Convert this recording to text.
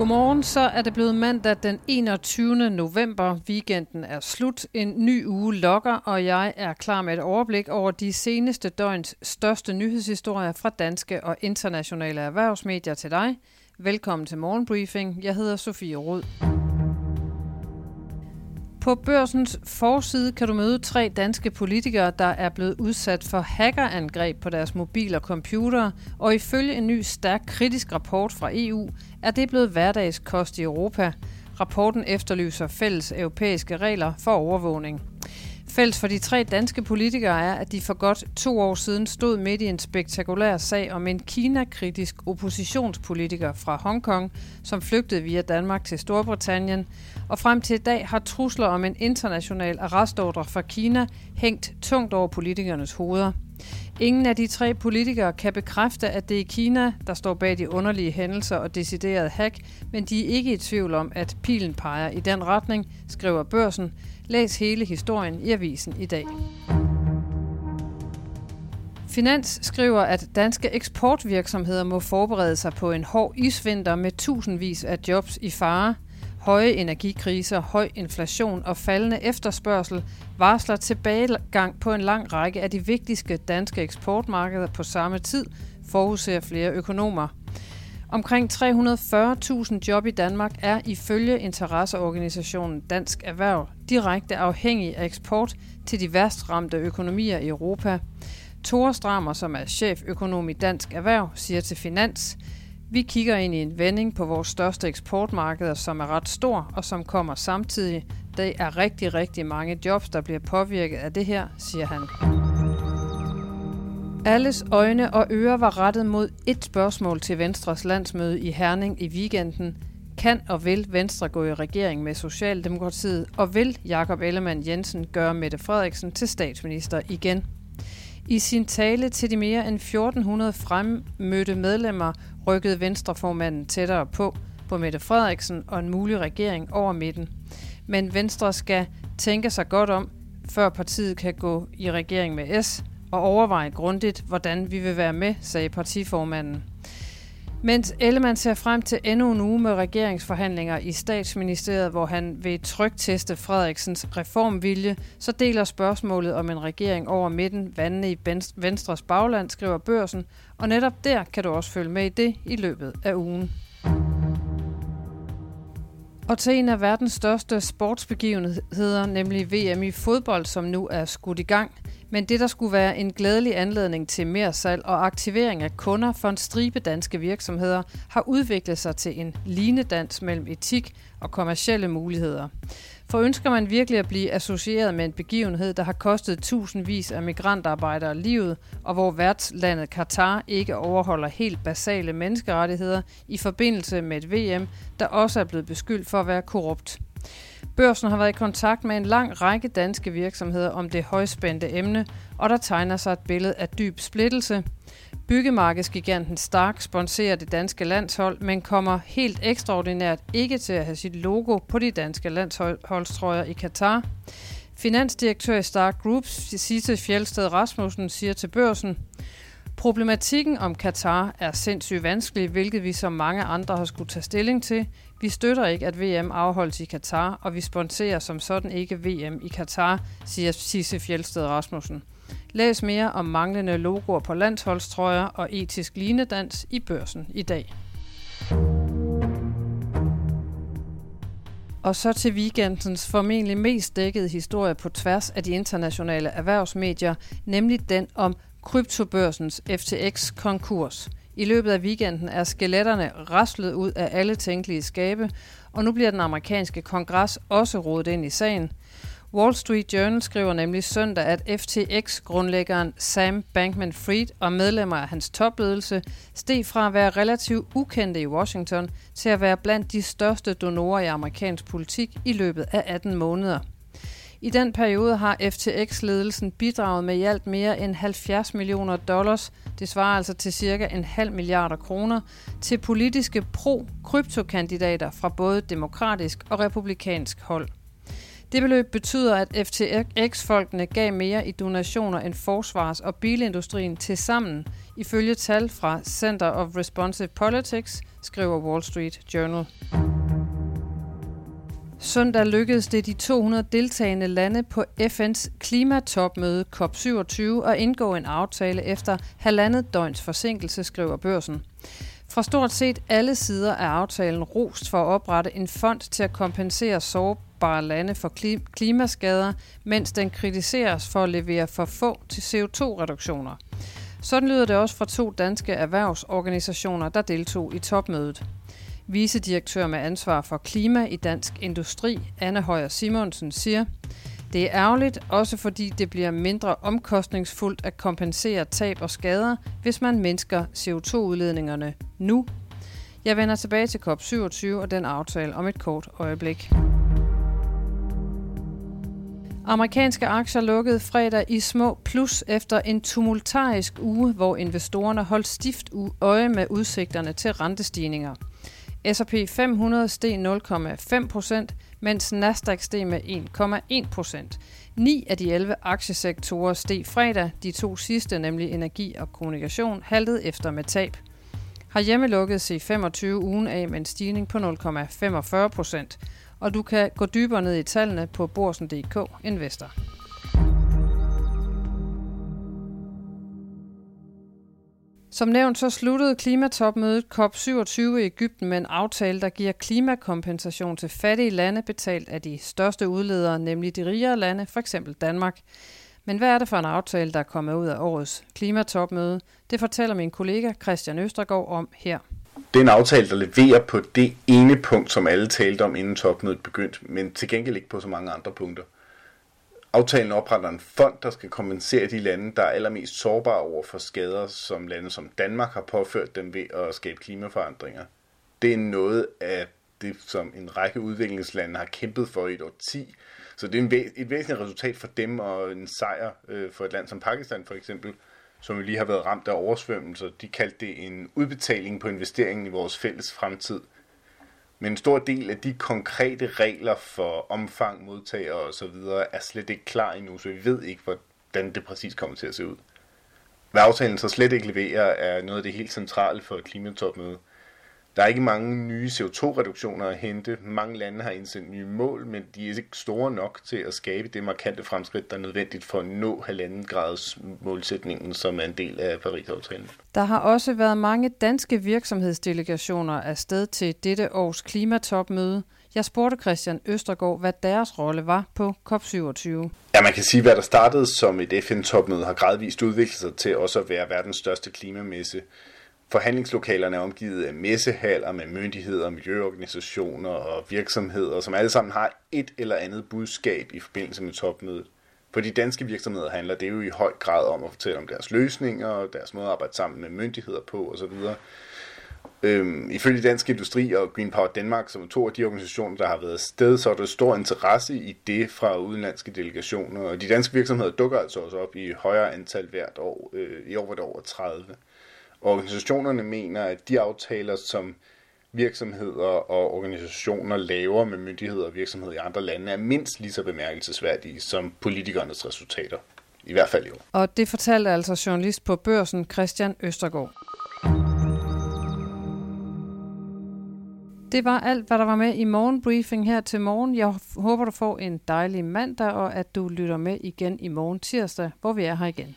Godmorgen, så er det blevet mandag den 21. november. Weekenden er slut. En ny uge lokker, og jeg er klar med et overblik over de seneste døgns største nyhedshistorier fra danske og internationale erhvervsmedier til dig. Velkommen til Morgenbriefing. Jeg hedder Sofie Rød. På børsens forside kan du møde tre danske politikere, der er blevet udsat for hackerangreb på deres mobil og computer, og ifølge en ny stærk kritisk rapport fra EU er det blevet hverdagskost i Europa. Rapporten efterlyser fælles europæiske regler for overvågning. Fælles for de tre danske politikere er, at de for godt to år siden stod midt i en spektakulær sag om en Kina-kritisk oppositionspolitiker fra Hongkong, som flygtede via Danmark til Storbritannien, og frem til i dag har trusler om en international arrestordre fra Kina hængt tungt over politikernes hoveder. Ingen af de tre politikere kan bekræfte, at det er Kina, der står bag de underlige hændelser og decideret hack, men de er ikke i tvivl om, at pilen peger i den retning, skriver børsen. Læs hele historien i avisen i dag. Finans skriver, at danske eksportvirksomheder må forberede sig på en hård isvinter med tusindvis af jobs i fare – Høje energikriser, høj inflation og faldende efterspørgsel varsler tilbagegang på en lang række af de vigtigste danske eksportmarkeder på samme tid, forudser flere økonomer. Omkring 340.000 job i Danmark er ifølge interesseorganisationen Dansk Erhverv direkte afhængig af eksport til de værst ramte økonomier i Europa. Thor Strammer, som er cheføkonom i Dansk Erhverv, siger til Finans, vi kigger ind i en vending på vores største eksportmarkeder, som er ret stor og som kommer samtidig. Der er rigtig, rigtig mange jobs, der bliver påvirket af det her, siger han. Alles øjne og ører var rettet mod et spørgsmål til Venstres landsmøde i Herning i weekenden. Kan og vil Venstre gå i regering med Socialdemokratiet, og vil Jakob Ellemann Jensen gøre Mette Frederiksen til statsminister igen? I sin tale til de mere end 1400 fremmødte medlemmer rykkede Venstreformanden tættere på på Mette Frederiksen og en mulig regering over midten. Men Venstre skal tænke sig godt om, før partiet kan gå i regering med S, og overveje grundigt, hvordan vi vil være med, sagde partiformanden. Mens Ellemann ser frem til endnu en uge med regeringsforhandlinger i statsministeriet, hvor han vil trykteste Frederiksens reformvilje, så deler spørgsmålet om en regering over midten vandene i Venstres bagland, skriver børsen, og netop der kan du også følge med i det i løbet af ugen. Og til en af verdens største sportsbegivenheder, nemlig VM i fodbold, som nu er skudt i gang – men det, der skulle være en glædelig anledning til mere salg og aktivering af kunder for en stribe danske virksomheder, har udviklet sig til en linedans mellem etik og kommercielle muligheder. For ønsker man virkelig at blive associeret med en begivenhed, der har kostet tusindvis af migrantarbejdere livet, og hvor værtslandet Katar ikke overholder helt basale menneskerettigheder i forbindelse med et VM, der også er blevet beskyldt for at være korrupt. Børsen har været i kontakt med en lang række danske virksomheder om det højspændte emne, og der tegner sig et billede af dyb splittelse. Byggemarkedsgiganten Stark sponserer det danske landshold, men kommer helt ekstraordinært ikke til at have sit logo på de danske landsholdstrøjer i Katar. Finansdirektør i Stark Group, Sisse Fjeldsted Rasmussen, siger til børsen, Problematikken om Katar er sindssygt vanskelig, hvilket vi som mange andre har skulle tage stilling til. Vi støtter ikke, at VM afholdes i Katar, og vi sponserer som sådan ikke VM i Katar, siger Sisse Fjeldsted Rasmussen. Læs mere om manglende logoer på landsholdstrøjer og etisk linedans i børsen i dag. Og så til weekendens formentlig mest dækkede historie på tværs af de internationale erhvervsmedier, nemlig den om kryptobørsens FTX konkurs. I løbet af weekenden er skeletterne raslet ud af alle tænkelige skabe, og nu bliver den amerikanske kongres også rodet ind i sagen. Wall Street Journal skriver nemlig søndag, at FTX-grundlæggeren Sam Bankman-Fried og medlemmer af hans topledelse steg fra at være relativt ukendte i Washington til at være blandt de største donorer i amerikansk politik i løbet af 18 måneder. I den periode har FTX-ledelsen bidraget med i alt mere end 70 millioner dollars, det svarer altså til cirka en halv milliarder kroner, til politiske pro-kryptokandidater fra både demokratisk og republikansk hold. Det beløb betyder, at FTX-folkene gav mere i donationer end forsvars- og bilindustrien til sammen, ifølge tal fra Center of Responsive Politics, skriver Wall Street Journal. Søndag lykkedes det de 200 deltagende lande på FN's klimatopmøde COP27 at indgå en aftale efter halvandet døgns forsinkelse, skriver børsen. Fra stort set alle sider er aftalen rost for at oprette en fond til at kompensere sårbare lande for klimaskader, mens den kritiseres for at levere for få til CO2-reduktioner. Sådan lyder det også fra to danske erhvervsorganisationer, der deltog i topmødet. Vicedirektør med ansvar for klima i Dansk Industri, Anne Højer Simonsen, siger, det er ærgerligt, også fordi det bliver mindre omkostningsfuldt at kompensere tab og skader, hvis man mindsker CO2-udledningerne nu. Jeg vender tilbage til COP27 og den aftale om et kort øjeblik. Amerikanske aktier lukkede fredag i små plus efter en tumultarisk uge, hvor investorerne holdt stift øje med udsigterne til rentestigninger. S&P 500 steg 0,5 procent, mens Nasdaq steg med 1,1 procent. Ni af de 11 aktiesektorer steg fredag, de to sidste, nemlig energi og kommunikation, haltede efter med tab. Har hjemmelukket C25 ugen af med en stigning på 0,45 procent, og du kan gå dybere ned i tallene på borsen.dk Investor. Som nævnt så sluttede klimatopmødet COP27 i Ægypten med en aftale, der giver klimakompensation til fattige lande betalt af de største udledere, nemlig de rigere lande, f.eks. Danmark. Men hvad er det for en aftale, der er kommet ud af årets klimatopmøde? Det fortæller min kollega Christian Østergaard om her. Det er en aftale, der leverer på det ene punkt, som alle talte om inden topmødet begyndte, men til gengæld ikke på så mange andre punkter. Aftalen opretter en fond, der skal kompensere de lande, der er allermest sårbare over for skader, som lande som Danmark har påført dem ved at skabe klimaforandringer. Det er noget af det, som en række udviklingslande har kæmpet for i et årti. Så det er et væsentligt resultat for dem og en sejr øh, for et land som Pakistan for eksempel, som jo lige har været ramt af oversvømmelser. De kaldte det en udbetaling på investeringen i vores fælles fremtid – men en stor del af de konkrete regler for omfang, modtager og så videre er slet ikke klar endnu, så vi ved ikke, hvordan det præcis kommer til at se ud. Hvad aftalen så slet ikke leverer, er noget af det helt centrale for klimatopmødet. Der er ikke mange nye CO2-reduktioner at hente. Mange lande har indsendt nye mål, men de er ikke store nok til at skabe det markante fremskridt, der er nødvendigt for at nå halvanden grads målsætningen, som er en del af Paris-aftalen. Der har også været mange danske virksomhedsdelegationer afsted til dette års klimatopmøde. Jeg spurgte Christian Østergaard, hvad deres rolle var på COP27. Ja, man kan sige, hvad der startede som et FN-topmøde har gradvist udviklet sig til også at være verdens største klimamesse. Forhandlingslokalerne er omgivet af messehaller med myndigheder, miljøorganisationer og virksomheder, som alle sammen har et eller andet budskab i forbindelse med topmødet. For de danske virksomheder handler det jo i høj grad om at fortælle om deres løsninger, deres måde at arbejde sammen med myndigheder på osv. Øhm, ifølge Dansk Industri og Green Power Danmark, som er to af de organisationer, der har været sted, så er der stor interesse i det fra udenlandske delegationer. Og de danske virksomheder dukker altså også op i højere antal hvert år. Øh, I år var det over 30. Organisationerne mener, at de aftaler, som virksomheder og organisationer laver med myndigheder og virksomheder i andre lande, er mindst lige så bemærkelsesværdige som politikernes resultater. I hvert fald jo. Og det fortalte altså journalist på børsen Christian Østergaard. Det var alt, hvad der var med i morgenbriefing her til morgen. Jeg håber, du får en dejlig mandag, og at du lytter med igen i morgen tirsdag, hvor vi er her igen.